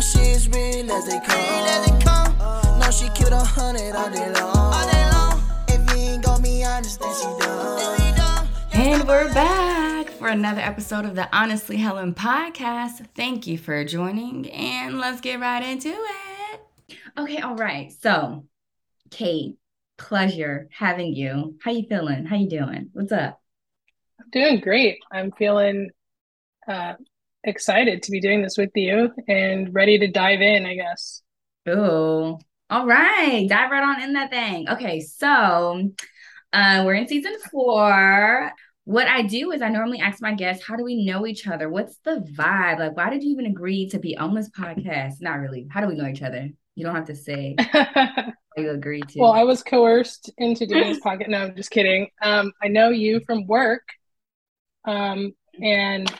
now she's real as they come. No, she killed a hundred all day long. If you ain't got me honest, then she done. And we're back for another episode of the Honestly Helen podcast. Thank you for joining, and let's get right into it. Okay, all right. So, Kate, pleasure having you. How you feeling? How you doing? What's up? I'm Doing great. I'm feeling uh, excited to be doing this with you and ready to dive in, I guess. Ooh, all right. Dive right on in that thing. Okay, so uh, we're in season four. What I do is I normally ask my guests, how do we know each other? What's the vibe? Like, why did you even agree to be on this podcast? Not really. How do we know each other? You don't have to say you agree to. well, I was coerced into doing this podcast. No, I'm just kidding. Um, I know you from work. Um, and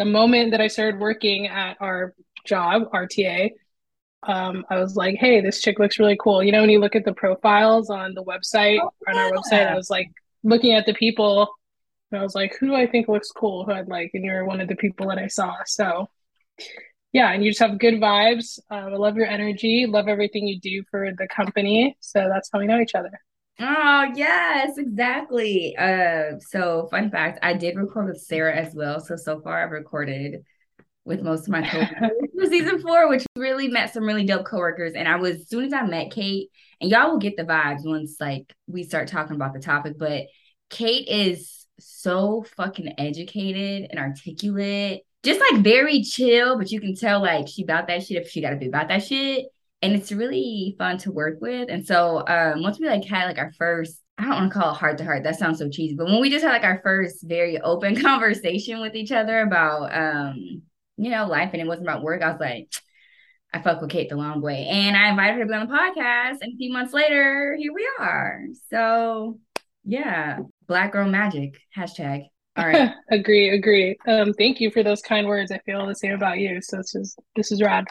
the moment that I started working at our job, RTA, um, I was like, hey, this chick looks really cool. You know, when you look at the profiles on the website, oh, on our website, I was like looking at the people and I was like, who do I think looks cool? Who I'd like? And you're one of the people that I saw. So yeah, and you just have good vibes. Um, I love your energy, love everything you do for the company. So that's how we know each other. Oh yes, exactly. Uh, so fun fact, I did record with Sarah as well. So so far, I've recorded with most of my coworkers for season four, which really met some really dope coworkers. And I was as soon as I met Kate, and y'all will get the vibes once like we start talking about the topic. But Kate is so fucking educated and articulate, just like very chill. But you can tell like she about that shit if she got to be about that shit and it's really fun to work with. And so um, once we like had like our first, I don't want to call it heart to heart. That sounds so cheesy, but when we just had like our first very open conversation with each other about um, you know, life, and it wasn't about work, I was like. I fuck with Kate the long way. And I invited her to be on the podcast. And a few months later, here we are. So yeah. Black girl magic. Hashtag. All right. agree, agree. Um, thank you for those kind words. I feel the same about you. So this is this is rad.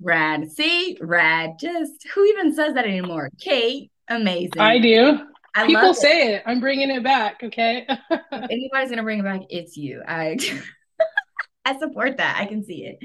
Rad. See, rad. Just who even says that anymore? Kate, amazing. I do. I People say it. I'm bringing it back. Okay. if anybody's gonna bring it back, it's you. I. I support that. I can see it.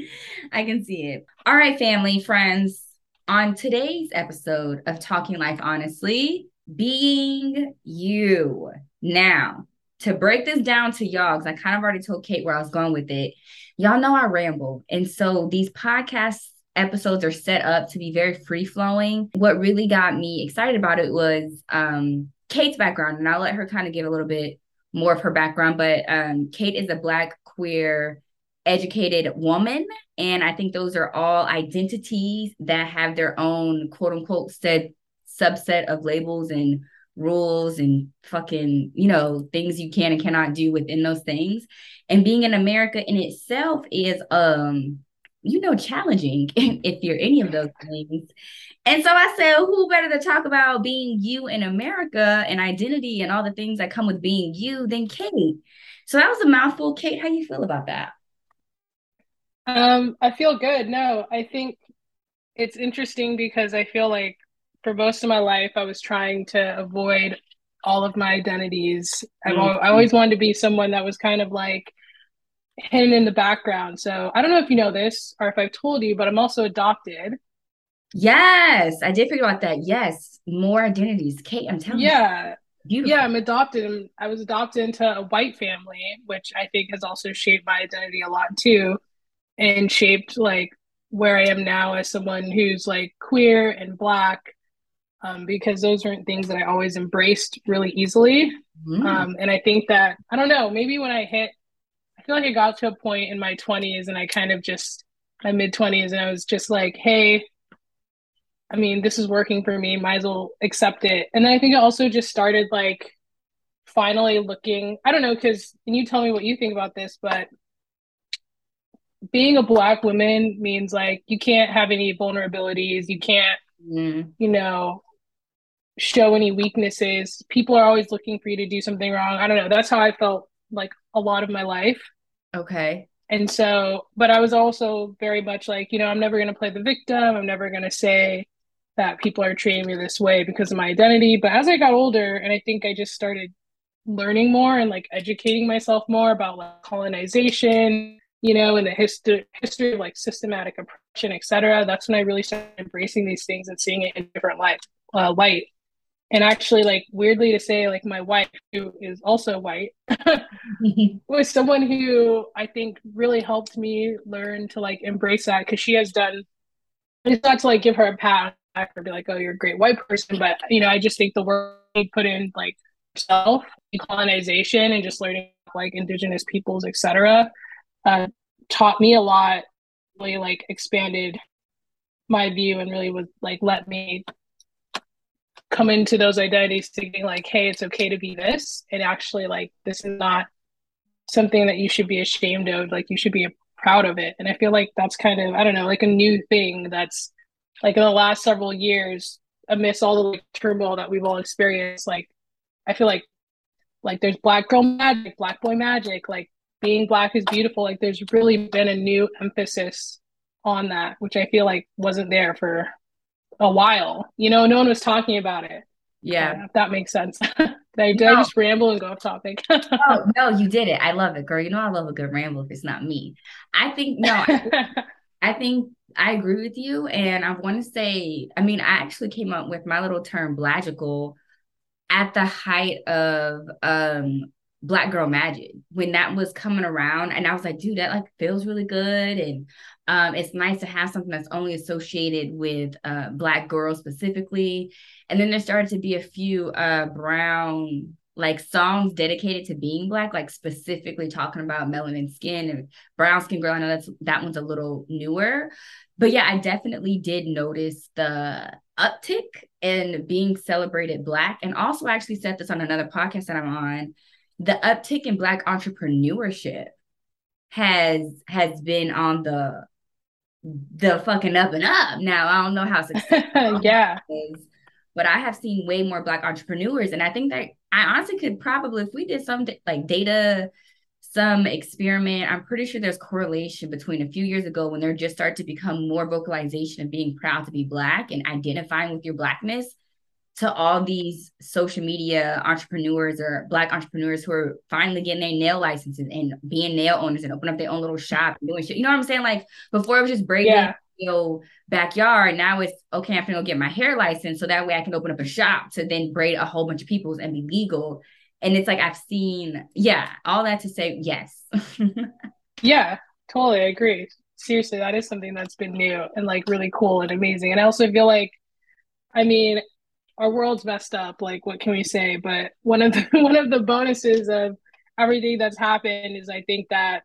I can see it. All right, family, friends. On today's episode of Talking Life Honestly, being you. Now, to break this down to y'all, because I kind of already told Kate where I was going with it. Y'all know I ramble. And so these podcasts episodes are set up to be very free flowing. What really got me excited about it was um, Kate's background, and I'll let her kind of give a little bit more of her background. But um, Kate is a Black queer educated woman. And I think those are all identities that have their own quote unquote said subset of labels and rules and fucking, you know, things you can and cannot do within those things. And being in America in itself is um you know, challenging if you're any of those things. And so I said, who better to talk about being you in America and identity and all the things that come with being you than Kate? So that was a mouthful. Kate, how you feel about that? Um, I feel good. No, I think it's interesting because I feel like for most of my life I was trying to avoid all of my identities. Mm-hmm. i always wanted to be someone that was kind of like hidden in the background. So I don't know if you know this or if I've told you, but I'm also adopted. Yes, I did figure out that. Yes, more identities. Kate, I'm telling yeah. you. Yeah. Yeah, I'm adopted. I was adopted into a white family, which I think has also shaped my identity a lot too, and shaped like where I am now as someone who's like queer and black, um, because those aren't things that I always embraced really easily. Mm. Um, and I think that I don't know, maybe when I hit I feel like I got to a point in my 20s and I kind of just, my mid 20s, and I was just like, hey, I mean, this is working for me. Might as well accept it. And then I think it also just started like finally looking, I don't know, because, and you tell me what you think about this, but being a Black woman means like you can't have any vulnerabilities. You can't, mm. you know, show any weaknesses. People are always looking for you to do something wrong. I don't know. That's how I felt like a lot of my life. Okay. And so, but I was also very much like, you know, I'm never going to play the victim. I'm never going to say that people are treating me this way because of my identity. But as I got older, and I think I just started learning more and like educating myself more about like colonization, you know, and the history history of like systematic oppression, etc. That's when I really started embracing these things and seeing it in different light. Uh, light. And actually, like weirdly to say, like my wife, who is also white, was someone who I think really helped me learn to like embrace that because she has done. It's not to like give her a pat or be like, "Oh, you're a great white person," but you know, I just think the work put in like self colonization and just learning like indigenous peoples, etc., uh, taught me a lot. Really, like expanded my view and really was like let me come into those identities thinking like, hey, it's okay to be this, and actually like this is not something that you should be ashamed of. Like you should be proud of it. And I feel like that's kind of I don't know, like a new thing that's like in the last several years amidst all the like, turmoil that we've all experienced. Like I feel like like there's black girl magic, black boy magic, like being black is beautiful. Like there's really been a new emphasis on that, which I feel like wasn't there for a while. You know, no one was talking about it. Yeah. if that makes sense. did I, did no. I just ramble and go off topic? oh, no, you did it. I love it, girl. You know, I love a good ramble if it's not me. I think, no, I think, I think I agree with you. And I want to say, I mean, I actually came up with my little term, blagical, at the height of um Black Girl Magic when that was coming around. And I was like, dude, that like feels really good. And um, it's nice to have something that's only associated with uh, Black girls specifically. And then there started to be a few uh, brown like songs dedicated to being black, like specifically talking about melanin skin and brown skin girl. I know that's that one's a little newer. But yeah, I definitely did notice the uptick in being celebrated black. And also I actually said this on another podcast that I'm on the uptick in black entrepreneurship has has been on the the fucking up and up. Now I don't know how successful yeah is, but I have seen way more black entrepreneurs, and I think that I honestly could probably if we did some like data some experiment i'm pretty sure there's correlation between a few years ago when there just started to become more vocalization of being proud to be black and identifying with your blackness to all these social media entrepreneurs or black entrepreneurs who are finally getting their nail licenses and being nail owners and open up their own little shop and doing shit. You know what I'm saying? Like before it was just braiding yeah. your backyard. Now it's okay, I'm gonna go get my hair license so that way I can open up a shop to then braid a whole bunch of people's and be legal. And it's like I've seen, yeah, all that to say yes. yeah, totally I agree. Seriously, that is something that's been new and like really cool and amazing. And I also feel like I mean, our world's messed up. Like, what can we say? But one of the one of the bonuses of everything that's happened is I think that,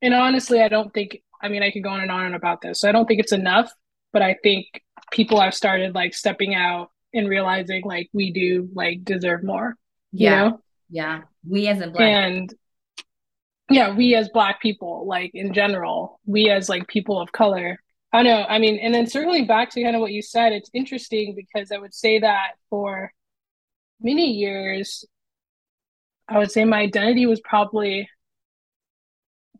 and honestly, I don't think. I mean, I could go on and on about this. So I don't think it's enough, but I think people have started like stepping out and realizing like we do like deserve more. Yeah. You know? Yeah. We as a black and yeah, we as black people, like in general, we as like people of color I know. I mean, and then circling back to kind of what you said, it's interesting because I would say that for many years, I would say my identity was probably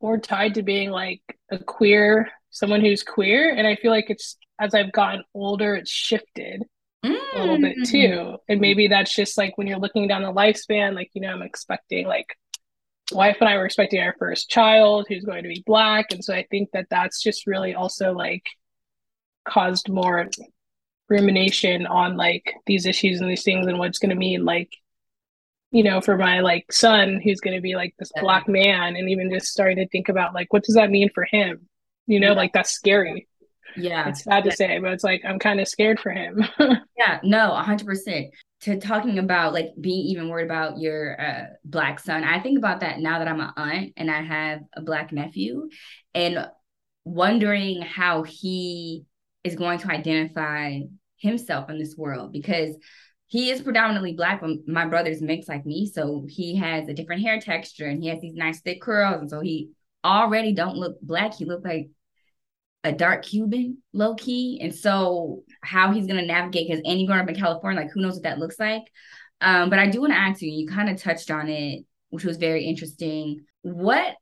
more tied to being like a queer, someone who's queer. And I feel like it's as I've gotten older, it's shifted mm. a little bit mm. too. And maybe that's just like when you're looking down the lifespan, like, you know, I'm expecting like wife and I were expecting our first child who's going to be black. And so I think that that's just really also like caused more rumination on like these issues and these things and what's going to mean like you know for my like son who's going to be like this yeah. black man and even just starting to think about like what does that mean for him you know yeah. like that's scary yeah. It's sad to say but it's like i'm kind of scared for him. Yeah no 100% to talking about like being even worried about your uh, black son i think about that now that i'm an aunt and i have a black nephew and wondering how he is going to identify himself in this world because he is predominantly black but my brother's mixed like me so he has a different hair texture and he has these nice thick curls and so he already don't look black he look like a dark Cuban, low key. And so how he's gonna navigate because any growing up in California, like who knows what that looks like. Um, but I do want to ask you, you kind of touched on it, which was very interesting. What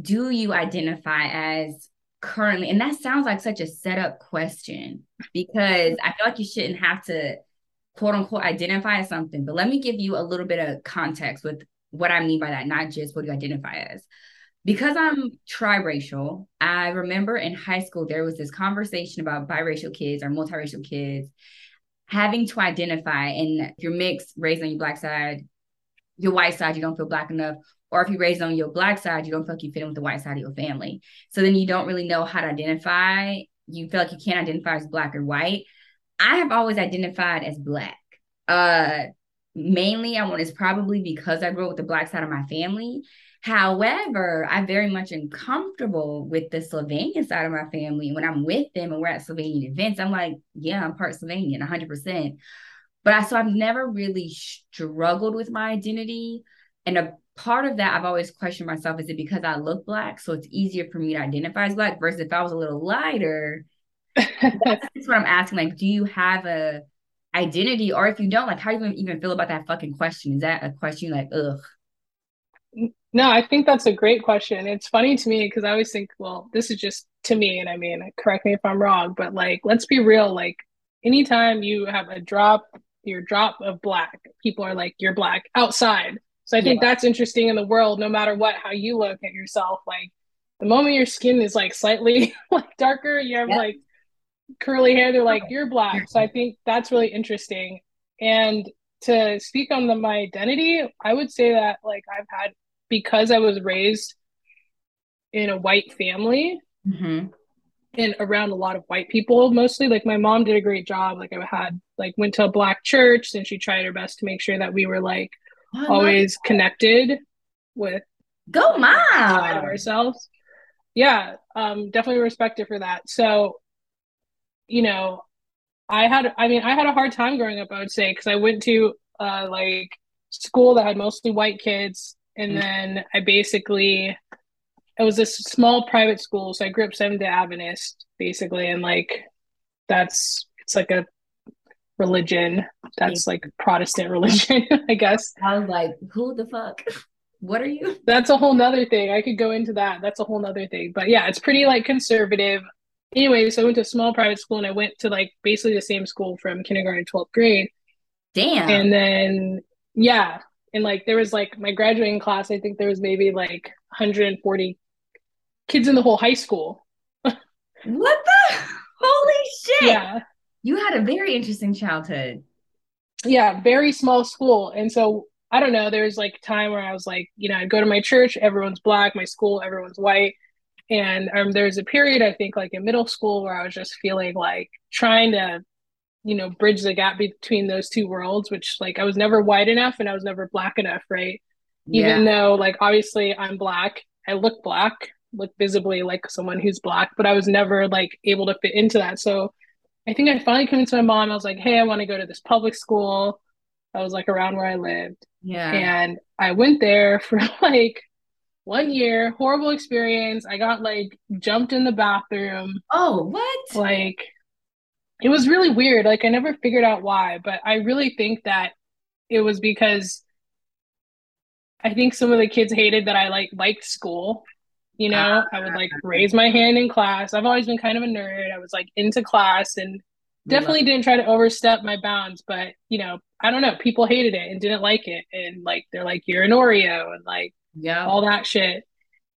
do you identify as currently? And that sounds like such a setup question because I feel like you shouldn't have to quote unquote identify as something. But let me give you a little bit of context with what I mean by that, not just what you identify as. Because I'm triracial, I remember in high school there was this conversation about biracial kids or multiracial kids having to identify. And if you're mixed, raised on your black side, your white side, you don't feel black enough. Or if you're raised on your black side, you don't feel like you fit in with the white side of your family. So then you don't really know how to identify. You feel like you can't identify as black or white. I have always identified as black. Uh mainly I want is probably because I grew up with the black side of my family. However, I very much am comfortable with the Slovenian side of my family. When I'm with them and we're at Slovenian events, I'm like, yeah, I'm part Slovenian, 100%. But I, so I've never really struggled with my identity. And a part of that, I've always questioned myself is it because I look black? So it's easier for me to identify as black versus if I was a little lighter. that's what I'm asking. Like, do you have a identity? Or if you don't, like, how do you even feel about that fucking question? Is that a question like, ugh? No, I think that's a great question. It's funny to me because I always think, well, this is just to me, and I mean, correct me if I'm wrong, but like, let's be real. Like, anytime you have a drop, your drop of black, people are like, you're black outside. So I think yeah. that's interesting in the world, no matter what, how you look at yourself. Like, the moment your skin is like slightly like darker, you have like curly hair, they're like, you're black. So I think that's really interesting. And to speak on the, my identity, I would say that like I've had because I was raised in a white family mm-hmm. and around a lot of white people mostly. Like my mom did a great job. Like I had like went to a black church and she tried her best to make sure that we were like oh, always connected with go mom ourselves. Yeah, um, definitely respected for that. So, you know, I had I mean I had a hard time growing up. I would say because I went to uh, like school that had mostly white kids and mm-hmm. then I basically it was a small private school, so I grew up Seventh Day Adventist basically, and like that's it's like a religion that's like Protestant religion, I guess. I was like, who the fuck? What are you? That's a whole nother thing. I could go into that. That's a whole nother thing. But yeah, it's pretty like conservative. Anyway, so I went to a small private school and I went to like basically the same school from kindergarten to 12th grade. Damn. And then yeah, and like there was like my graduating class i think there was maybe like 140 kids in the whole high school. What the? Holy shit! Yeah. You had a very interesting childhood. Yeah very small school. And so i don't know there was like time where i was like you know i'd go to my church everyone's black my school everyone's white. And um, there was a period i think like in middle school where i was just feeling like trying to you know bridge the gap between those two worlds which like i was never white enough and i was never black enough right? Yeah. even though like obviously i'm black i look black look visibly like someone who's black but i was never like able to fit into that. So i think i finally convinced my mom i was like hey i want to go to this public school. I was like around where i lived. Yeah. And i went there for like one year horrible experience. I got like jumped in the bathroom. Oh what? Like it was really weird. Like I never figured out why, but I really think that it was because I think some of the kids hated that I like liked school. You know, I would like raise my hand in class. I've always been kind of a nerd. I was like into class and definitely didn't try to overstep my bounds, but you know, I don't know, people hated it and didn't like it and like they're like you're an Oreo and like yeah, all that shit.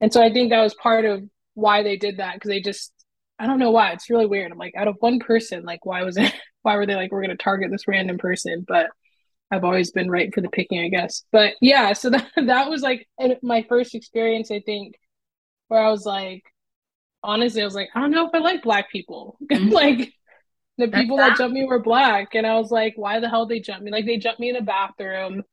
And so I think that was part of why they did that because they just I don't know why. It's really weird. I'm like, out of one person, like, why was it? Why were they like, we're gonna target this random person? But I've always been right for the picking, I guess. But yeah, so that that was like my first experience. I think where I was like, honestly, I was like, I don't know if I like black people. Mm-hmm. like the people that jumped me were black, and I was like, why the hell they jumped me? Like they jumped me in the bathroom.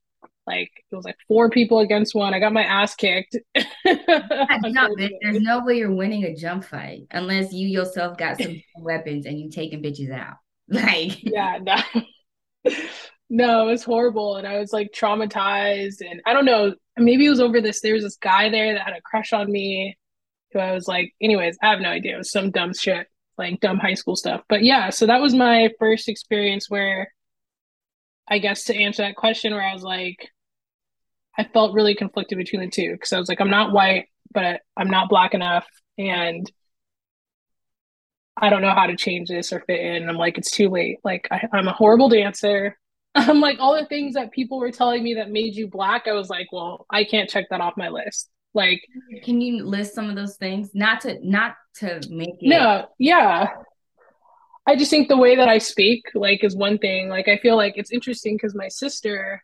Like it was like four people against one. I got my ass kicked. not, there's no way you're winning a jump fight unless you yourself got some weapons and you taking bitches out. Like yeah, no. no, it was horrible. And I was like traumatized. And I don't know, maybe it was over this. There was this guy there that had a crush on me who I was like, anyways, I have no idea. It was some dumb shit, like dumb high school stuff. But yeah, so that was my first experience where I guess to answer that question, where I was like, I felt really conflicted between the two because I was like, I'm not white, but I'm not black enough. And I don't know how to change this or fit in. I'm like, it's too late. Like, I, I'm a horrible dancer. I'm like, all the things that people were telling me that made you black, I was like, well, I can't check that off my list. Like, can you list some of those things? Not to not to make it. No, yeah. I just think the way that I speak, like, is one thing. Like, I feel like it's interesting because my sister,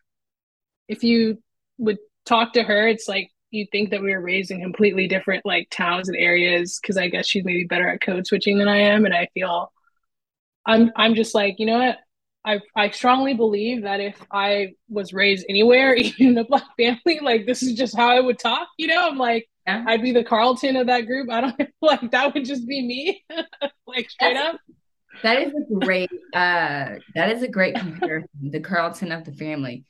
if you would talk to her, it's like you think that we were raised in completely different like towns and areas. Because I guess she's maybe better at code switching than I am, and I feel I'm I'm just like you know what I I strongly believe that if I was raised anywhere, even in a black family, like this is just how I would talk. You know, I'm like yeah. I'd be the Carlton of that group. I don't like that would just be me, like straight That's, up. That is a great uh that is a great comparison. the Carlton of the family.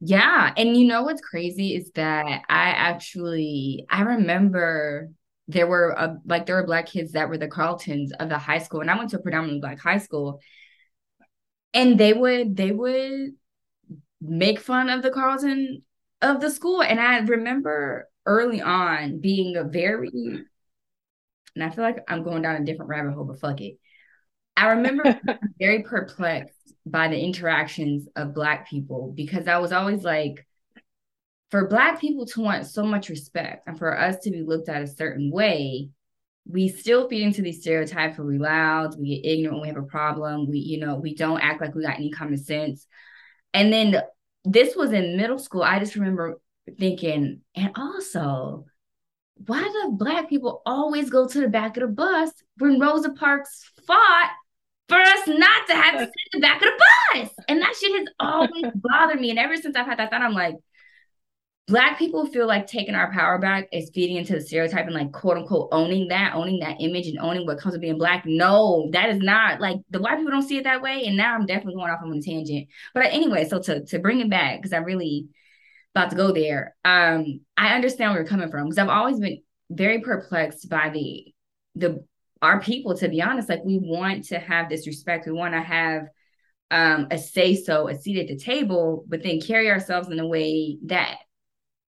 Yeah, and you know what's crazy is that I actually I remember there were a, like there were black kids that were the Carltons of the high school, and I went to a predominantly black high school, and they would they would make fun of the Carlton of the school. And I remember early on being a very and I feel like I'm going down a different rabbit hole, but fuck it. I remember very perplexed by the interactions of black people because I was always like, for black people to want so much respect and for us to be looked at a certain way, we still feed into these stereotypes where we loud, we get ignorant we have a problem, we, you know, we don't act like we got any common sense. And then this was in middle school. I just remember thinking, and also, why do black people always go to the back of the bus when Rosa Parks fought for us not to have to sit in the back of the bus? And that shit has always bothered me. And ever since I've had that thought, I'm like, black people feel like taking our power back is feeding into the stereotype and like quote unquote owning that, owning that image and owning what comes with being black. No, that is not like the white people don't see it that way. And now I'm definitely going off on a tangent. But anyway, so to to bring it back, because I'm really about to go there. Um, I understand where you're coming from because I've always been very perplexed by the the our people, to be honest. Like we want to have this respect. We want to have um a say so, a seat at the table, but then carry ourselves in a way that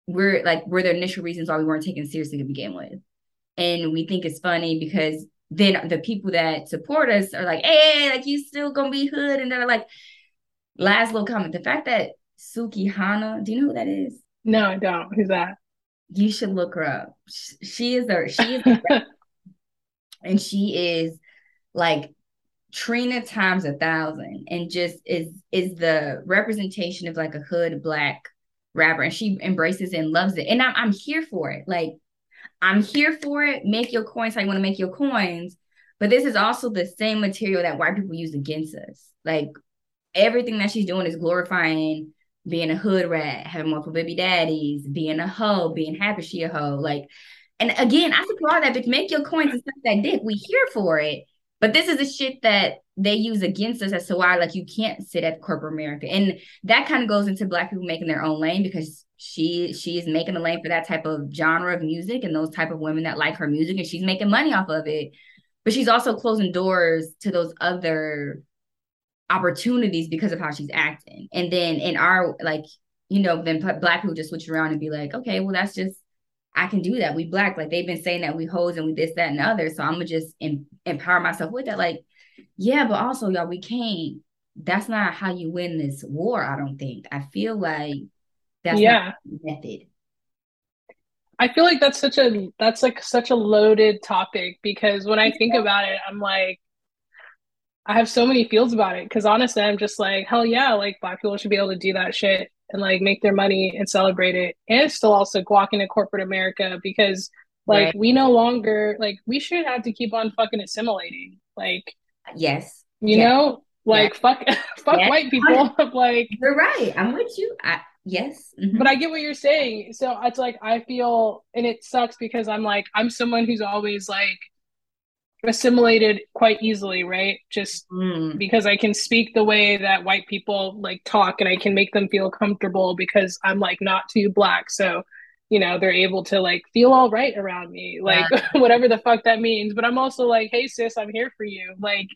we're like we're the initial reasons why we weren't taken seriously to begin with. And we think it's funny because then the people that support us are like, hey, like you still gonna be hood, and they're like, last little comment, the fact that Sukihana, do you know who that is? No, I don't. Who's that? You should look her up. She is a she is, and she is like Trina times a thousand, and just is is the representation of like a hood black rapper and she embraces and loves it. And I'm, I'm here for it. Like, I'm here for it. Make your coins how you want to make your coins. But this is also the same material that white people use against us. Like, everything that she's doing is glorifying being a hood rat, having multiple baby daddies, being a hoe, being happy she a hoe. Like, and again, I support all that bitch. Make your coins and stuff that dick. We here for it. But this is the shit that they use against us as to why like you can't sit at corporate America. And that kind of goes into black people making their own lane because she she is making a lane for that type of genre of music and those type of women that like her music and she's making money off of it. But she's also closing doors to those other opportunities because of how she's acting. And then in our like, you know, then black people just switch around and be like, okay, well that's just I can do that. We black, like they've been saying that we hoes and we this, that, and the other. So I'm gonna just em- empower myself with that. Like, yeah, but also y'all, we can't. That's not how you win this war. I don't think. I feel like that's yeah method. I feel like that's such a that's like such a loaded topic because when I think about it, I'm like, I have so many feels about it. Because honestly, I'm just like, hell yeah, like black people should be able to do that shit and like make their money and celebrate it and still also walk into corporate America because like right. we no longer like we should have to keep on fucking assimilating. Like yes. You know? Like fuck fuck white people. like You're right. I'm with you. I yes. Mm-hmm. But I get what you're saying. So it's like I feel and it sucks because I'm like I'm someone who's always like assimilated quite easily, right? Just mm. because I can speak the way that white people like talk and I can make them feel comfortable because I'm like not too black. So, you know, they're able to like feel all right around me, like yeah. whatever the fuck that means. But I'm also like, hey, sis, I'm here for you. Like,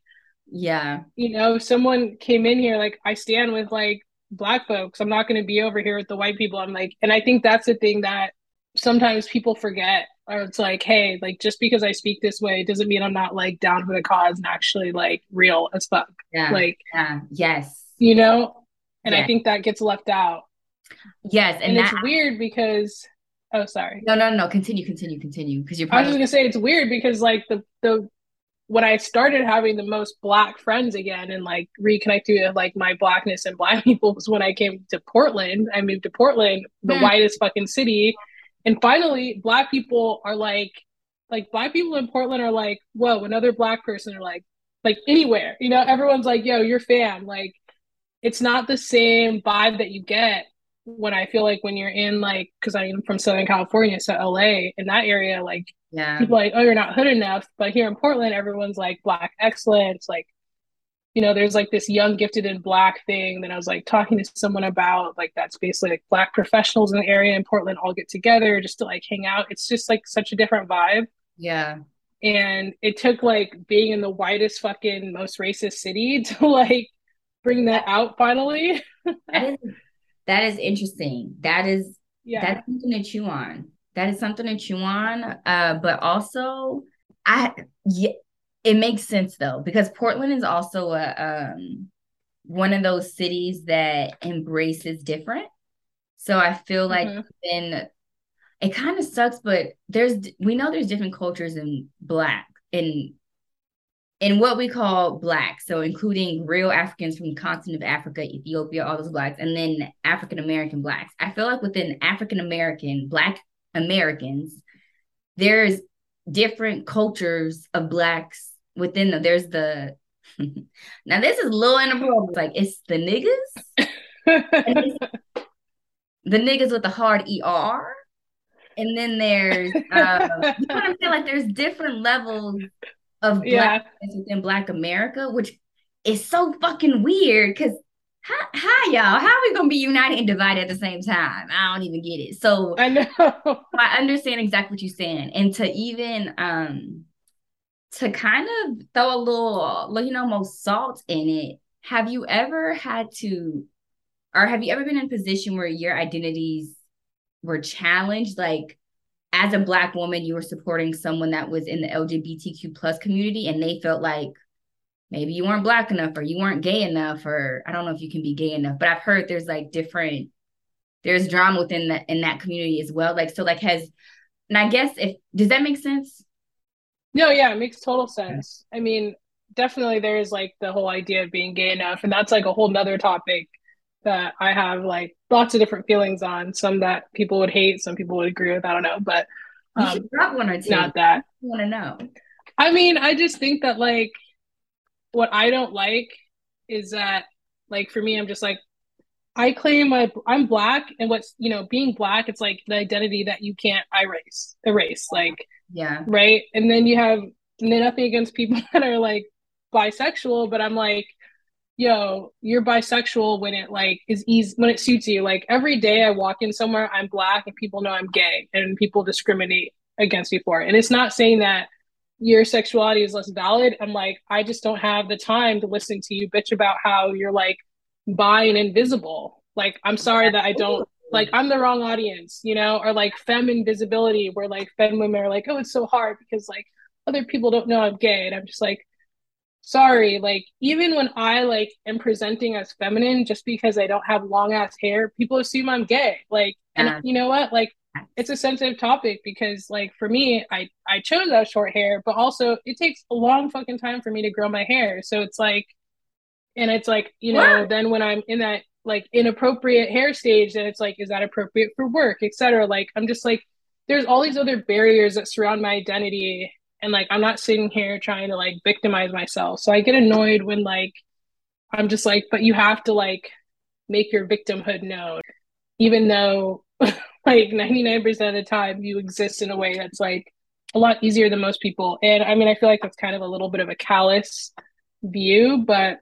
yeah, you know, someone came in here, like, I stand with like black folks. I'm not going to be over here with the white people. I'm like, and I think that's the thing that sometimes people forget or it's like hey like just because i speak this way doesn't mean i'm not like down for the cause and actually like real as fuck yeah like yeah yes you know and yes. i think that gets left out yes and, and that- it's weird because Oh, sorry. No, no, no. Continue, continue, continue. Because you're. I was gonna say it's weird because like the the when I started having the most black friends again and like reconnecting with like my blackness and black people was when I came to Portland. I moved to Portland, the mm. whitest fucking city. And finally, black people are like, like black people in Portland are like, whoa, another black person are like, like anywhere, you know, everyone's like, yo, you're fam. Like, it's not the same vibe that you get when I feel like when you're in like, because I'm from Southern California, so LA, in that area, like yeah. People like, oh, you're not hood enough. But here in Portland, everyone's like black excellence. Like, you know, there's like this young gifted in black thing that I was like talking to someone about. Like that's basically like black professionals in the area in Portland all get together just to like hang out. It's just like such a different vibe. Yeah. And it took like being in the whitest fucking most racist city to like bring that out finally. that is that is interesting. That is yeah. that's something to chew on that is something to chew on. Uh, but also, I yeah, it makes sense though because Portland is also a um one of those cities that embraces different. So I feel like mm-hmm. then it kind of sucks, but there's we know there's different cultures in black in in what we call black, so including real Africans from the continent of Africa, Ethiopia, all those blacks, and then African American blacks. I feel like within African American black Americans, there's different cultures of blacks within them. There's the now this is a little inappropriate. Like it's the niggas, the niggas with the hard er, and then there's uh, you know what I'm saying? Like there's different levels of black yeah. within Black America, which is so fucking weird because Hi, hi, y'all. How are we gonna be united and divided at the same time? I don't even get it. So I know I understand exactly what you're saying, and to even um to kind of throw a little, you know, more salt in it. Have you ever had to, or have you ever been in a position where your identities were challenged? Like, as a black woman, you were supporting someone that was in the LGBTQ plus community, and they felt like maybe you weren't black enough or you weren't gay enough or I don't know if you can be gay enough, but I've heard there's like different there's drama within that in that community as well. Like so like has and I guess if does that make sense? No, yeah, it makes total sense. I mean, definitely there's like the whole idea of being gay enough, and that's like a whole nother topic that I have like lots of different feelings on. Some that people would hate, some people would agree with. I don't know, but um, you should drop one or two. Not that. I want to know. I mean, I just think that like what I don't like is that like for me, I'm just like I claim my I'm black, and what's you know being black, it's like the identity that you can't erase, erase, like yeah, right. And then you have nothing against people that are like bisexual, but I'm like, yo, you're bisexual when it like is easy when it suits you. Like every day I walk in somewhere, I'm black, and people know I'm gay, and people discriminate against me for it. And it's not saying that your sexuality is less valid. I'm like, I just don't have the time to listen to you bitch about how you're like bi and invisible. Like, I'm sorry that I don't like I'm the wrong audience, you know, or like femme invisibility, where like femme women are like, oh, it's so hard because like other people don't know I'm gay. And I'm just like, sorry, like even when I like am presenting as feminine, just because I don't have long ass hair, people assume I'm gay. Like, and you know what? Like it's a sensitive topic because like for me i i chose that short hair but also it takes a long fucking time for me to grow my hair so it's like and it's like you know what? then when i'm in that like inappropriate hair stage then it's like is that appropriate for work etc like i'm just like there's all these other barriers that surround my identity. And like i'm not sitting here trying to like victimize myself. So i get annoyed when like i'm just like but you have to like make your victimhood known. Even though like 99% of the time you exist in a way that's like a lot easier than most people. And i mean i feel like that's kind of a little bit of a callous view but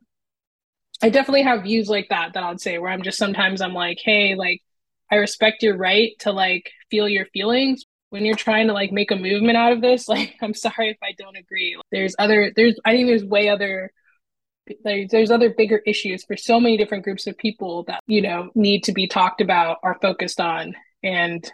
i definitely have views like that that i'd say where i'm just sometimes i'm like hey like i respect your right to like feel your feelings. When you're trying to like make a movement out of this like i'm sorry if i don't agree. There's other there's i think there's way other like, there's other bigger issues for so many different groups of people that you know need to be talked about or focused on. And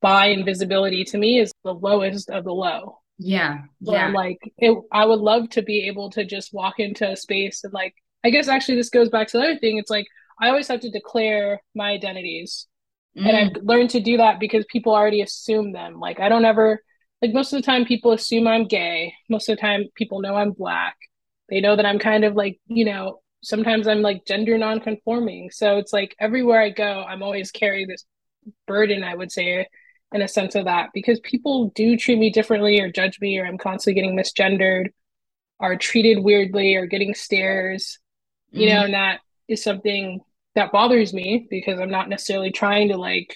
bi invisibility to me is the lowest of the low. Yeah yeah. like it, i would love to be able to just walk into a space and like i guess actually this goes back to the other thing it's like i always have to declare my identities Mm. And I've learned to do that because people already assume them. Like I don't ever like most of the time people assume I'm gay. Most of the time people know I'm black. They know that I'm kind of like, you know, sometimes I'm like gender non-conforming. So it's like everywhere I go, I'm always carrying this burden, I would say, in a sense of that, because people do treat me differently or judge me, or I'm constantly getting misgendered, are treated weirdly, or getting stares, you mm-hmm. know, and that is something that bothers me because I'm not necessarily trying to like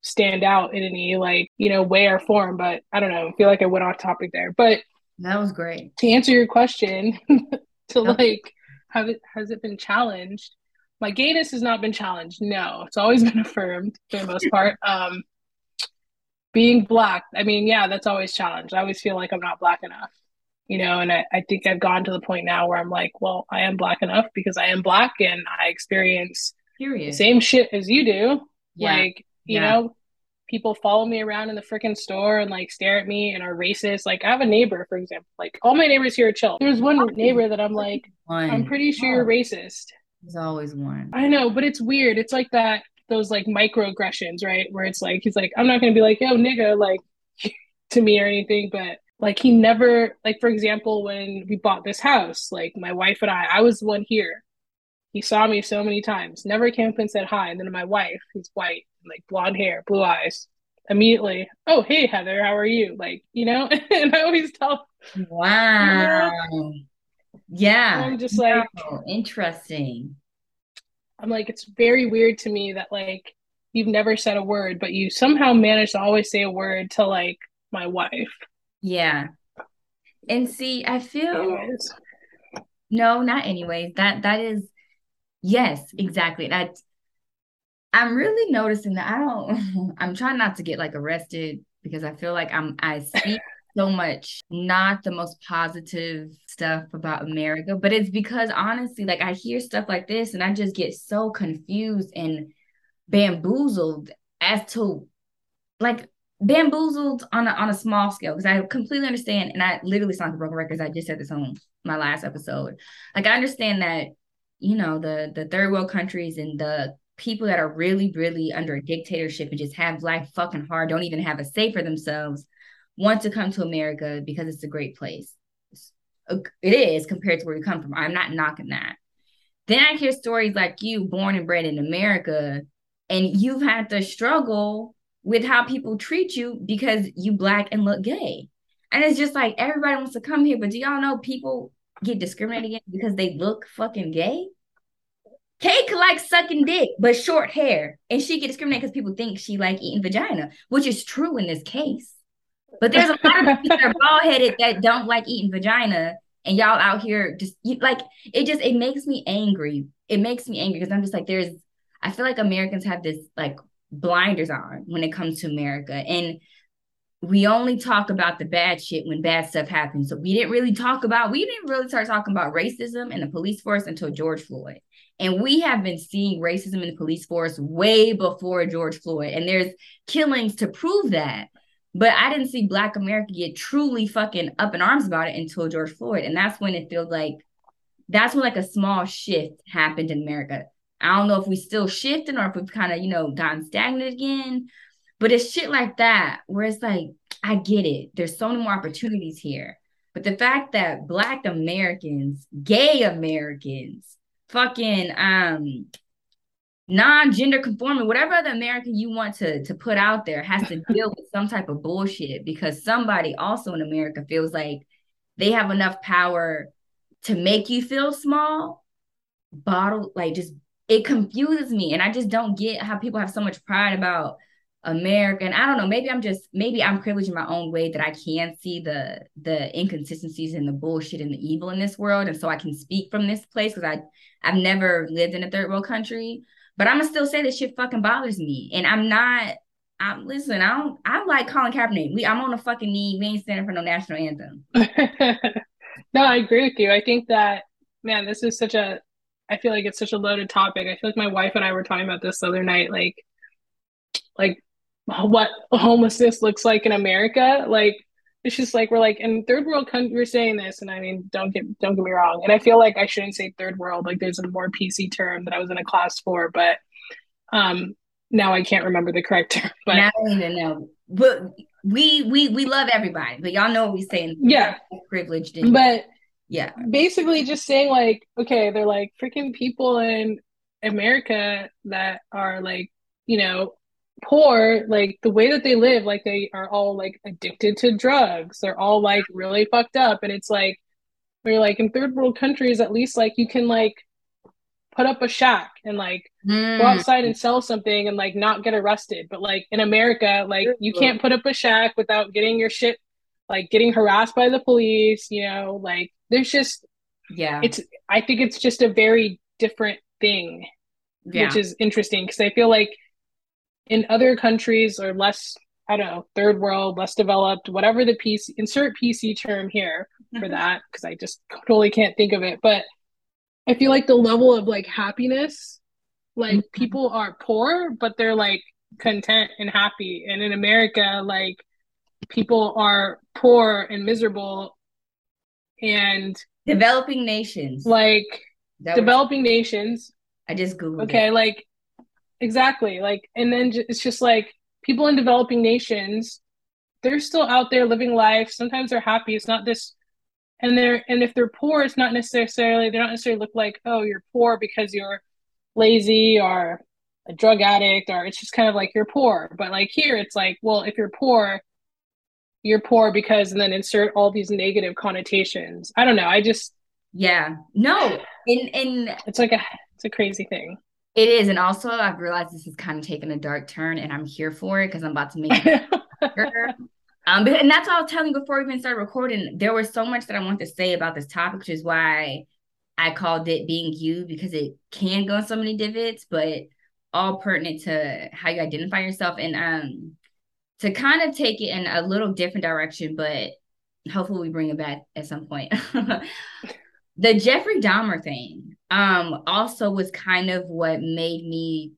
stand out in any like, you know, way or form, but I don't know, I feel like I went off topic there. But that was great. To answer your question, to like have it has it been challenged? My gayness has not been challenged. No, it's always been affirmed for the most part. Um being black, I mean, yeah, that's always challenged. I always feel like I'm not black enough you know and I, I think i've gone to the point now where i'm like well i am black enough because i am black and i experience Period. the same shit as you do yeah. like you yeah. know people follow me around in the freaking store and like stare at me and are racist like i have a neighbor for example like all my neighbors here are chill there's one neighbor that i'm like one. i'm pretty sure you're racist there's always one i know but it's weird it's like that those like microaggressions right where it's like he's like i'm not gonna be like yo nigga like to me or anything but like he never like for example when we bought this house like my wife and i i was the one here. He saw me so many times never came up and said hi. And then my wife who's white like blonde hair blue eyes immediately oh hey heather how are you? Like you know? And i always tell wow. You know? yeah i'm just like interesting. I'm like it's very weird to me that like you've never said a word but you somehow manage to always say a word to like my wife yeah. And see, I feel anyways. no, not anyways. That that is yes, exactly. That I'm really noticing that I don't I'm trying not to get like arrested because I feel like I'm I speak so much not the most positive stuff about America, but it's because honestly, like I hear stuff like this and I just get so confused and bamboozled as to like bamboozled on a, on a small scale because I completely understand, and I literally sound like broken records. I just said this on my last episode. Like I understand that you know the the third world countries and the people that are really really under a dictatorship and just have life fucking hard, don't even have a say for themselves, want to come to America because it's a great place. It is compared to where you come from. I'm not knocking that. Then I hear stories like you, born and bred in America, and you've had to struggle with how people treat you because you black and look gay. And it's just like everybody wants to come here, but do y'all know people get discriminated against because they look fucking gay? Kate like sucking dick, but short hair. And she get discriminated because people think she like eating vagina, which is true in this case. But there's a lot of people that are bald headed that don't like eating vagina. And y'all out here just you, like it just it makes me angry. It makes me angry because I'm just like, there's I feel like Americans have this like blinders on when it comes to America. And we only talk about the bad shit when bad stuff happens. So we didn't really talk about, we didn't really start talking about racism in the police force until George Floyd. And we have been seeing racism in the police force way before George Floyd. And there's killings to prove that. But I didn't see Black America get truly fucking up in arms about it until George Floyd. And that's when it feels like, that's when like a small shift happened in America. I don't know if we still shifting or if we've kind of, you know, gotten stagnant again. But it's shit like that where it's like, I get it. There's so many more opportunities here. But the fact that black Americans, gay Americans, fucking um non-gender conforming, whatever other American you want to to put out there has to deal with some type of bullshit because somebody also in America feels like they have enough power to make you feel small, bottle like just it confuses me and i just don't get how people have so much pride about america and i don't know maybe i'm just maybe i'm privileged in my own way that i can see the the inconsistencies and the bullshit and the evil in this world and so i can speak from this place because i i've never lived in a third world country but i'm gonna still say this shit fucking bothers me and i'm not I'm listen. I don't. I'm like Colin Kaepernick. We. I'm on a fucking knee. We ain't standing for no national anthem. no, I agree with you. I think that man, this is such a I feel like it's such a loaded topic. I feel like my wife and I were talking about this the other night, like, like what homelessness looks like in America. Like, it's just like we're like in third world country. We're saying this, and I mean, don't get don't get me wrong. And I feel like I shouldn't say third world. Like, there's a more PC term that I was in a class for, but um, now I can't remember the correct term, but I don't even know. But we we we love everybody, but y'all know what we saying. Yeah, privileged. But yeah, basically just saying like, okay, they're like freaking people in America that are like, you know, poor, like the way that they live, like they are all like addicted to drugs. They're all like really fucked up, and it's like we're like in third world countries, at least like you can like put up a shack and like mm. go outside and sell something and like not get arrested. But like in America, like you can't put up a shack without getting your shit like getting harassed by the police, you know, like there's just yeah. It's I think it's just a very different thing. Yeah. Which is interesting because I feel like in other countries or less I don't know, third world, less developed, whatever the PC insert PC term here for mm-hmm. that because I just totally can't think of it. But I feel like the level of like happiness, like mm-hmm. people are poor, but they're like content and happy. And in America, like people are poor and miserable and developing nations. Like developing was... nations. I just googled. Okay, it. like exactly. Like and then it's just like people in developing nations, they're still out there living life. Sometimes they're happy. It's not this and they're and if they're poor it's not necessarily they don't necessarily look like oh you're poor because you're lazy or a drug addict or it's just kind of like you're poor but like here it's like well if you're poor you're poor because and then insert all these negative connotations. I don't know. I just yeah. No. In in it's like a it's a crazy thing. It is. And also i've realized this is kind of taking a dark turn and i'm here for it because i'm about to make it. Um, but, and that's what I was telling you before we even started recording. There was so much that I want to say about this topic, which is why I called it being you because it can go in so many divots, but all pertinent to how you identify yourself. And um to kind of take it in a little different direction, but hopefully we bring it back at some point. the Jeffrey Dahmer thing um also was kind of what made me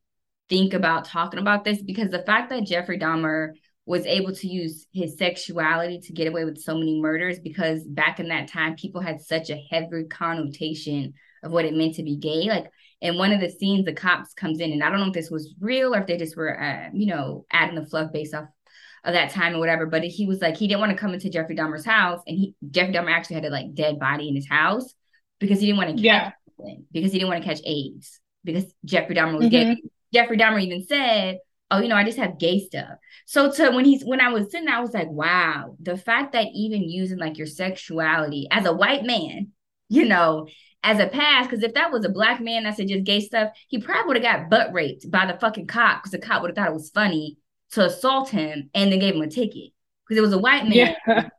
think about talking about this because the fact that Jeffrey Dahmer was able to use his sexuality to get away with so many murders because back in that time people had such a heavy connotation of what it meant to be gay like in one of the scenes the cops comes in and i don't know if this was real or if they just were uh, you know adding the fluff based off of that time or whatever but he was like he didn't want to come into jeffrey dahmer's house and he jeffrey dahmer actually had a like dead body in his house because he didn't want to catch yeah. because he didn't want to catch aids because jeffrey dahmer was mm-hmm. gay jeffrey dahmer even said oh, you know, I just have gay stuff. So to when he's when I was sitting, I was like, wow, the fact that even using like your sexuality as a white man, you know, as a pass, because if that was a black man that said just gay stuff, he probably would have got butt raped by the fucking cop because the cop would have thought it was funny to assault him and then gave him a ticket because it was a white man. Yeah.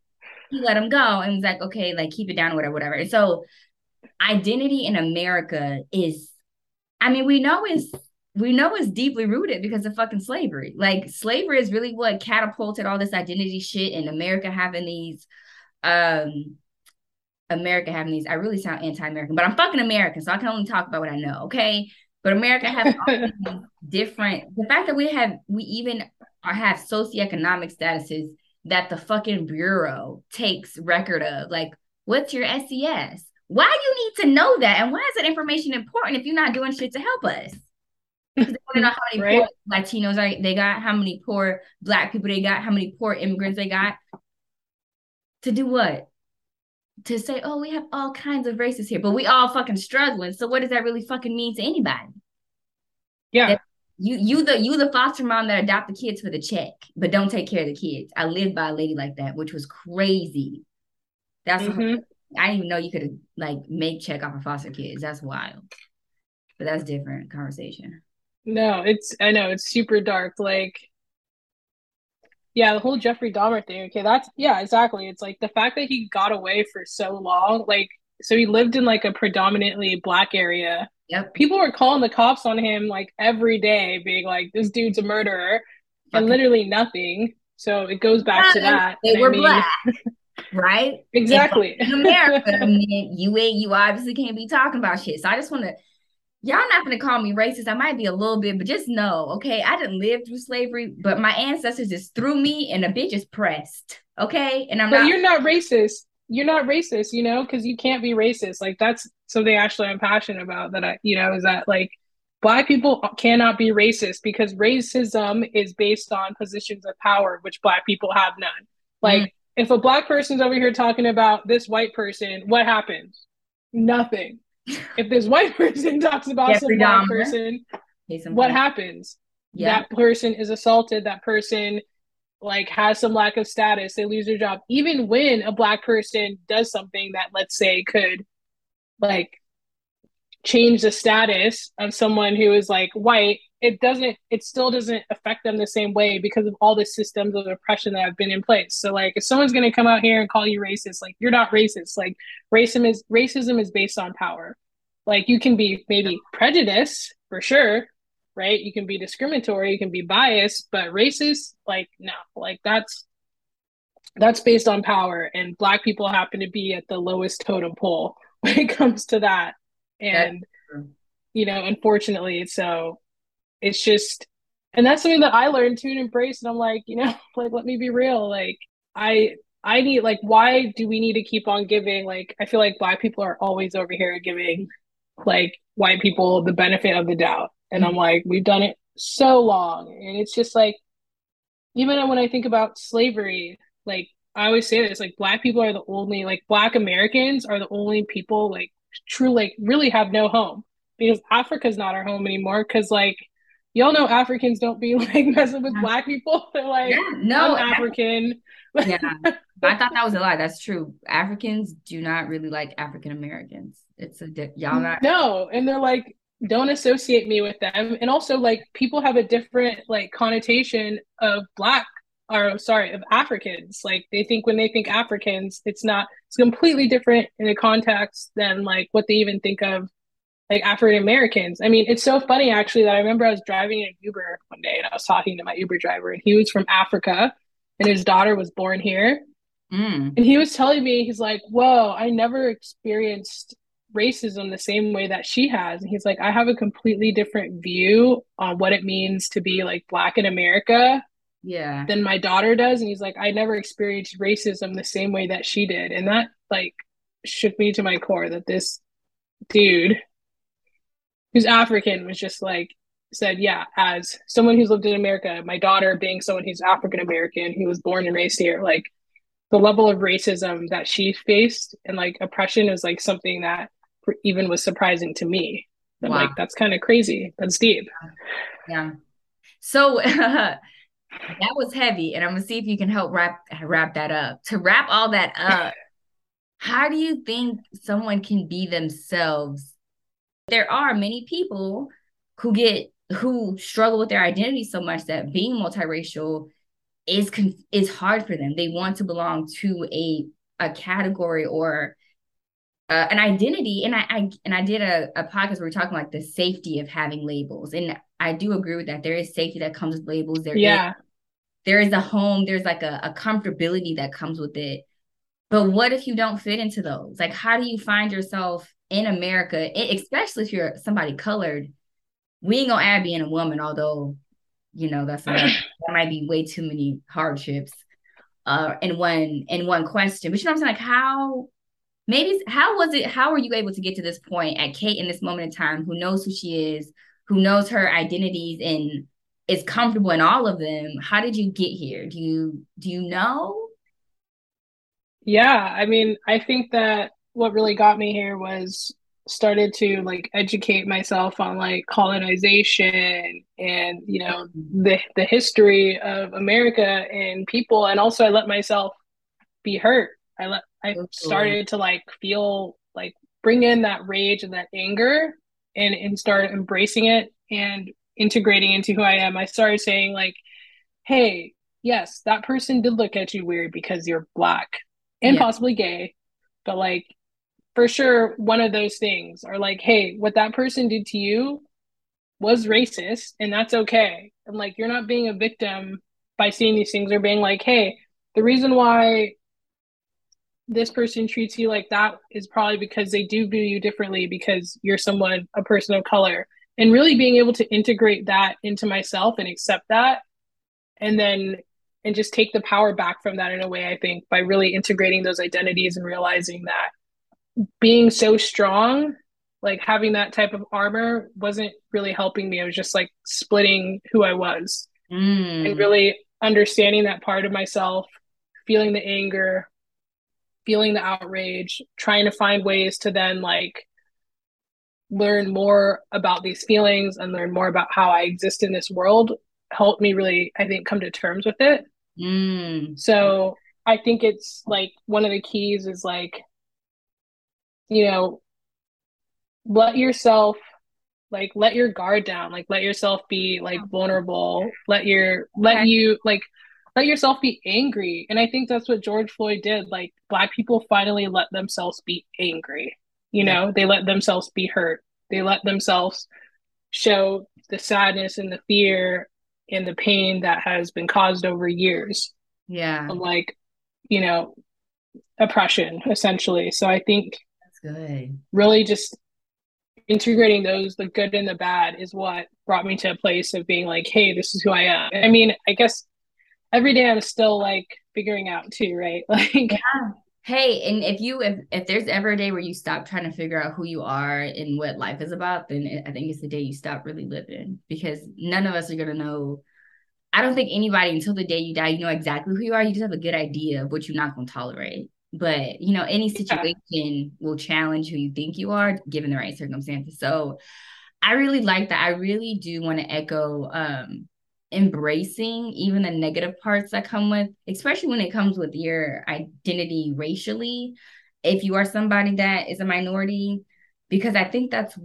He let him go and was like, okay, like keep it down, whatever, whatever. And so identity in America is, I mean, we know is we know it's deeply rooted because of fucking slavery. Like slavery is really what catapulted all this identity shit and America having these um America having these I really sound anti-American, but I'm fucking American, so I can only talk about what I know, okay? But America has different the fact that we have we even have socioeconomic statuses that the fucking bureau takes record of. Like, what's your SES? Why do you need to know that? And why is that information important if you're not doing shit to help us? Because they want to know how many right? poor Latinos are they got, how many poor black people they got, how many poor immigrants they got. To do what? To say, oh, we have all kinds of races here, but we all fucking struggling. So what does that really fucking mean to anybody? Yeah. That you you the you the foster mom that adopt the kids for the check, but don't take care of the kids. I lived by a lady like that, which was crazy. That's mm-hmm. I didn't even know you could like make check off of foster kids. That's wild. But that's different conversation. No, it's I know it's super dark. Like, yeah, the whole Jeffrey Dahmer thing. Okay, that's yeah, exactly. It's like the fact that he got away for so long. Like, so he lived in like a predominantly black area. Yep. People were calling the cops on him like every day, being like, "This dude's a murderer," and literally nothing. So it goes back yeah, to that. They were I mean, black. right? Exactly. In America, I mean, you you obviously can't be talking about shit. So I just want to y'all not gonna call me racist. I might be a little bit, but just know, okay, I didn't live through slavery, but my ancestors just threw me and a bitch is pressed. Okay. And I'm but not you're not racist. You're not racist, you know, because you can't be racist. Like that's something actually I'm passionate about that I, you know, is that like black people cannot be racist because racism is based on positions of power which black people have none like mm. if a black person's over here talking about this white person what happens nothing if this white person talks about Jeffrey some black person what happens? Yeah. that person is assaulted. That person like has some lack of status. They lose their job. Even when a black person does something that let's say could like change the status of someone who is like white it doesn't it still doesn't affect them the same way because of all the systems of oppression that have been in place. So like if someone's going to come out here and call you racist like you're not racist. Like racism is racism is based on power. Like you can be maybe prejudiced for sure right? You can be discriminatory you can be biased but racist like no. Like that's that's based on power and black people happen to be at the lowest totem pole when it comes to that and you know unfortunately so it's just and that's something that i learned to embrace and i'm like you know like let me be real like i i need like why do we need to keep on giving like i feel like black people are always over here giving like white people the benefit of the doubt and i'm like we've done it so long and it's just like even when i think about slavery like i always say this like black people are the only like black americans are the only people like true like really have no home because Africa's not our home anymore. Because like y'all know Africans don't be like messing with black people. They're like, yeah, no, I'm African. yeah, I thought that was a lie. That's true. Africans do not really like African Americans. It's a di- y'all not no, and they're like, don't associate me with them. And also, like, people have a different like connotation of black or sorry of africans like they think when they think africans it's not it's completely different in a context than like what they even think of like african americans i mean it's so funny actually that i remember i was driving an uber one day and i was talking to my uber driver and he was from africa and his daughter was born here. Mm. and he was telling me he's like whoa i never experienced racism the same way that she has. And he's like i have a completely different view on what it means to be like black in america yeah. than my daughter does. And he's like i never experienced racism the same way that she did. And that like shook me to my core that this dude who's african was just like said yeah as someone who's lived in america my daughter being someone who's african american who was born and raised here like the level of racism that she faced and like oppression is like something that even was surprising to me. I'm wow. like that's kind of crazy. That's deep. Yeah. So that was heavy and i'm gonna see if you can help wrap wrap that up. To wrap all that up how do you think someone can be themselves there are many people who get who struggle with their identity so much that being multiracial is is hard for them. They want to belong to a a category or uh, an identity. And I, I and i did a, a podcast where we are talking like the safety of having labels. And i do agree with that. There is safety that comes with labels. There yeah. Is, there is a home. There's like a, a comfortability that comes with it. But what if you don't fit into those? Like how do you find yourself in america especially if you're somebody colored we ain't gonna add being a woman although you know that's a, that might be way too many hardships uh in one in one question. But you know what i'm saying? Like how maybe how was it how were you able to get to this point at kate in this moment in time who knows who she is who knows her identities and is comfortable in all of them? How did you get here? Do you do you know? Yeah i mean i think that what really got me here was started to like educate myself on like colonization and you know the the history of america and people and also i let myself be hurt i let I started to like feel like bring in that rage and that anger and and start embracing it and integrating into who I am. I started saying like, "Hey, yes, that person did look at you weird because you're black and yeah. possibly gay, but like for sure one of those things are like, "Hey, what that person did to you was racist and that's okay." And like you're not being a victim by seeing these things or being like, "Hey, the reason why this person treats you like that is probably because they do view you differently because you're someone a person of color and really being able to integrate that into myself and accept that and then and just take the power back from that in a way i think by really integrating those identities and realizing that being so strong like having that type of armor wasn't really helping me. It was just like splitting who I was Mm. and really understanding that part of myself, feeling the anger, feeling the outrage, trying to find ways to then like learn more about these feelings and learn more about how I exist in this world helped me really, I think, come to terms with it. Mm. So I think it's like one of the keys is like, you know, let yourself like let your guard down, like let yourself be like vulnerable, let your let you like let yourself be angry. And I think that's what George Floyd did. Like black people finally let themselves be angry. You Yeah. know, they let themselves be hurt. They let themselves show the sadness and the fear and the pain that has been caused over years Yeah, like, you know, oppression essentially. So I think good. really just integrating those, the good and the bad, is what brought me to a place of being like, hey, this is who I am. I mean, I guess every day I'm still like figuring out too, right? Like, Hey, and if you if if there's ever a day where you stop trying to figure out who you are and what life is about, then it, I think it's the day you stop really living because none of us are gonna know. I don't think anybody until the day you die, you know exactly who you are. You just have a good idea of what you're not gonna tolerate. But you know, any situation will challenge who you think you are given the right circumstances. So I really like that. I really do want to echo um embracing even the negative parts that come with, especially when it comes with your identity racially. If you are somebody that is a minority, because I think that's,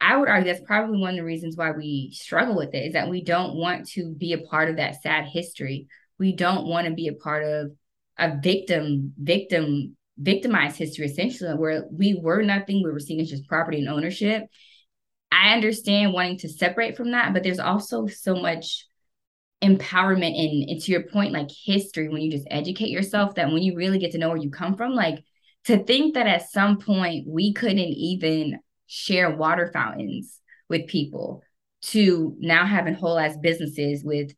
I would argue that's probably one of the reasons why we struggle with it is that we don't want to be a part of that sad history. We don't want to be a part of a victim, victim, victimized history, essentially, where we were nothing, we were seen as just property and ownership. I understand wanting to separate from that, but there's also so much empowerment in and to your point like history when you just educate yourself that when you really get to know where you come from like to think that at some point we couldn't even share water fountains with people to now having whole ass businesses with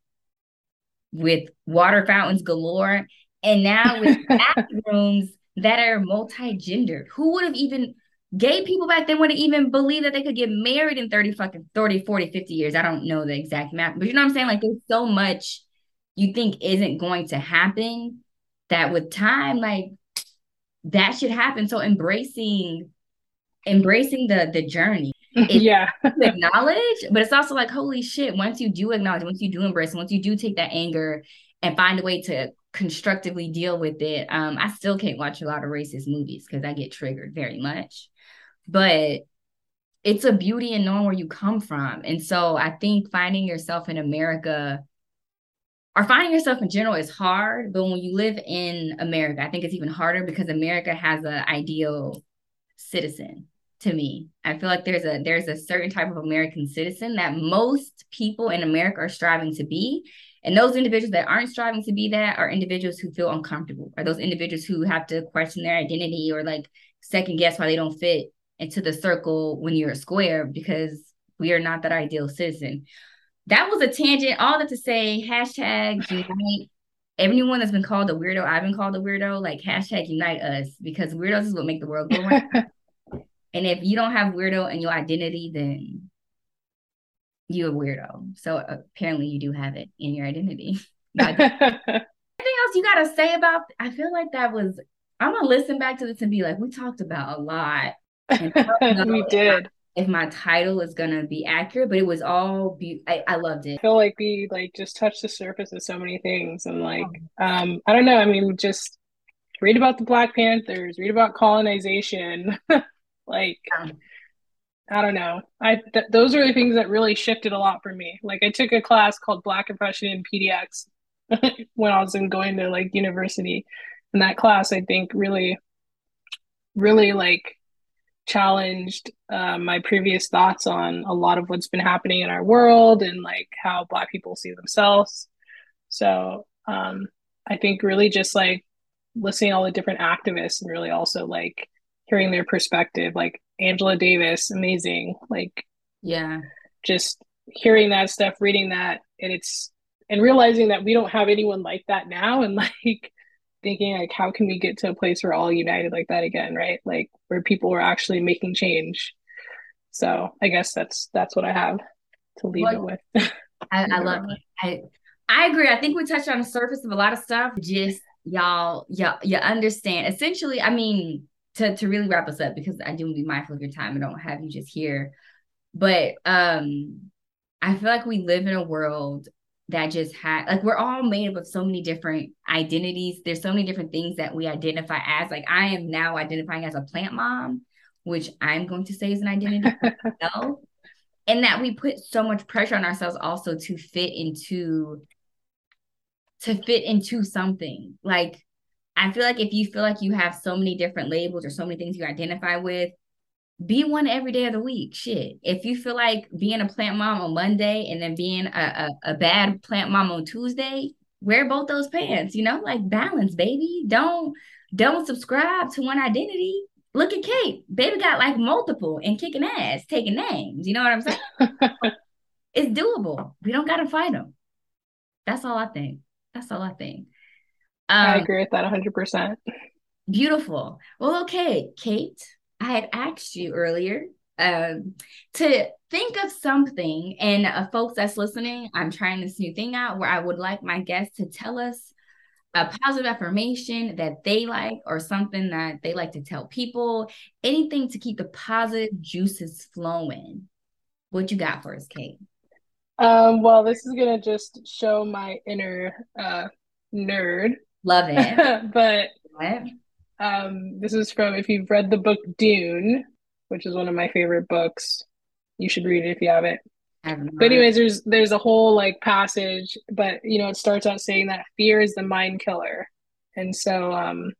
with water fountains galore and now with bathrooms that are multi-gendered. Who would have even gay people back then wouldn't even believe that they could get married in 30 fucking 30 40 50 years. I don't know the exact math but you know what i'm saying? Like there's so much you think isn't going to happen that with time like that should happen. So embracing embracing the the journey. Yeah. acknowledge but it's also like holy shit once you do acknowledge once you do embrace once you do take that anger and find a way to constructively deal with it um i still can't watch a lot of racist movies because i get triggered very much but it's a beauty in knowing where you come from. And so I think finding yourself in America or finding yourself in general is hard, but when you live in America, I think it's even harder because America has an ideal citizen to me. I feel like there's a there's a certain type of American citizen that most people in America are striving to be. And those individuals that aren't striving to be that are individuals who feel uncomfortable, are those individuals who have to question their identity or like second guess why they don't fit into the circle when you're a square because we are not that ideal citizen. That was a tangent. All that to say, hashtag unite. Everyone that's been called a weirdo, I've been called a weirdo. Like hashtag unite us because weirdos is what make the world go round. and if you don't have weirdo in your identity, then you're a weirdo. So apparently you do have it in your identity. Anything else you gotta say about? I feel like that was. I'm gonna listen back to this and be like, we talked about a lot. we did. If my title is gonna be accurate, but it was all be I, I loved it. I feel like we like just touched the surface of so many things and like um I don't know, I mean just read about the Black Panthers, read about colonization. like Yeah. I don't know. I th- those are the things that really shifted a lot for me. Like I took a class called Black Impression in PDX when I was in going to like university. And that class I think really really like challenged uh, my previous thoughts on a lot of what's been happening in our world and like how black people see themselves so um, i think really just like listening to all the different activists and really also like hearing their perspective like angela davis amazing like Yeah. just hearing that stuff reading that and it's and realizing that we don't have anyone like that now and like thinking like how can we get to a place where all united like that again right like where people are actually making change So I guess that's that's what I have to leave Well, it with. I, I love it. I I agree. I think we touched on the surface of a lot of stuff. Just y'all, y'all, you understand. Essentially, I mean, to to really wrap us up because I do want to be mindful of your time. I don't have you just here, but um, I feel like we live in a world that just had like we're all made up of so many different identities. There's so many different things that we identify as. Like I am now identifying as a plant mom, which I'm going to say is an identity myself. And that we put so much pressure on ourselves also to fit into to fit into something. Like I feel like if you feel like you have so many different labels or so many things you identify with, be one every day of the week. Shit. If you feel like being a plant mom on Monday and then being a, a, a bad plant mom on Tuesday, wear both those pants, you know, like balance, baby. Don't don't subscribe to one identity. Look at Kate. Baby got like multiple and kicking ass, taking names. You know what I'm saying? it's doable. We don't gotta fight them. That's all I think. That's all I think. I Um, agree with that 100%. Beautiful. Well, okay, Kate, I had asked you earlier um, to think of something, and uh, folks that's listening, I'm trying this new thing out where I would like my guests to tell us a positive affirmation that they like or something that they like to tell people, anything to keep the positive juices flowing. What you got for us, Kate? Um, well, this is gonna just show my inner uh nerd. Love it. But um this is from if you've read the book Dune, which is one of my favorite books. You should read it if you haven't. But anyways, there's there's a whole like passage, but you know, it starts out saying that fear is the mind killer. And so um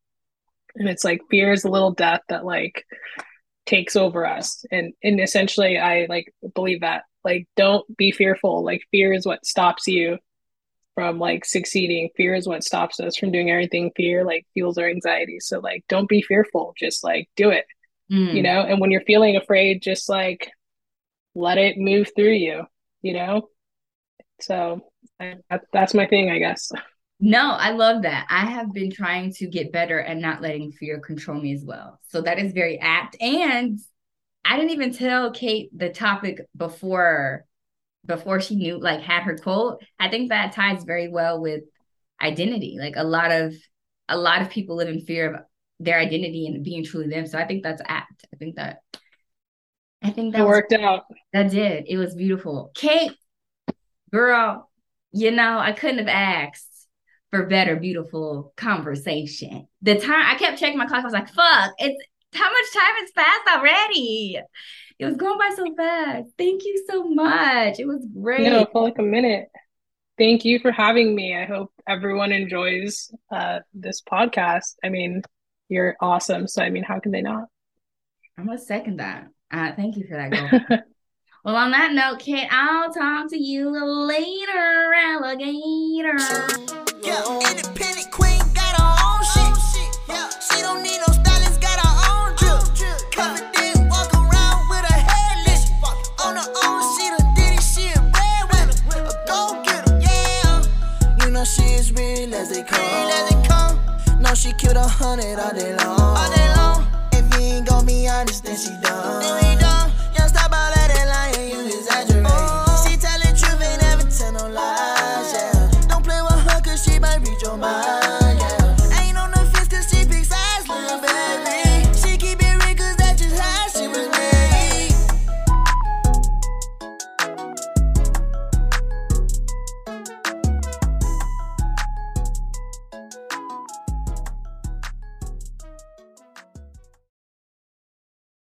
and it's like fear is a little death that like takes over us. And and essentially I like believe that. Like don't be fearful. Like fear is what stops you from like succeeding. Fear is what stops us from doing everything. Fear like fuels our anxiety. So like don't be fearful. Just like do it Mm. you know and when you're feeling afraid just like let it move through you you know so I, that's my thing i guess No, I love that. I have been trying to get better at not letting fear control me as well. So that is very apt. And I didn't even tell Kate the topic before before she knew like had her quote. I think that ties very well with identity. Like a lot of a lot of people live in fear of their identity and being truly them. So I think that's apt. I think that I think that was worked out that did. It was beautiful. Kate, girl, you know, I couldn't have asked for better, beautiful conversation. The time I kept checking my clock, I was like, fuck, it's how much time has passed already? It was going by so fast. Thank you so much. It was great. no it felt like a minute thank you for having me i hope everyone enjoys uh this podcast i mean you're awesome so i mean how can they not I'm gonna second that. Uh, thank you for that, well, on that note, Kate, I'll talk to you later, alligator. Yeah, know she killed a hundred all day long. All day long. If you ain't gon' be honest, then she done. Then we done.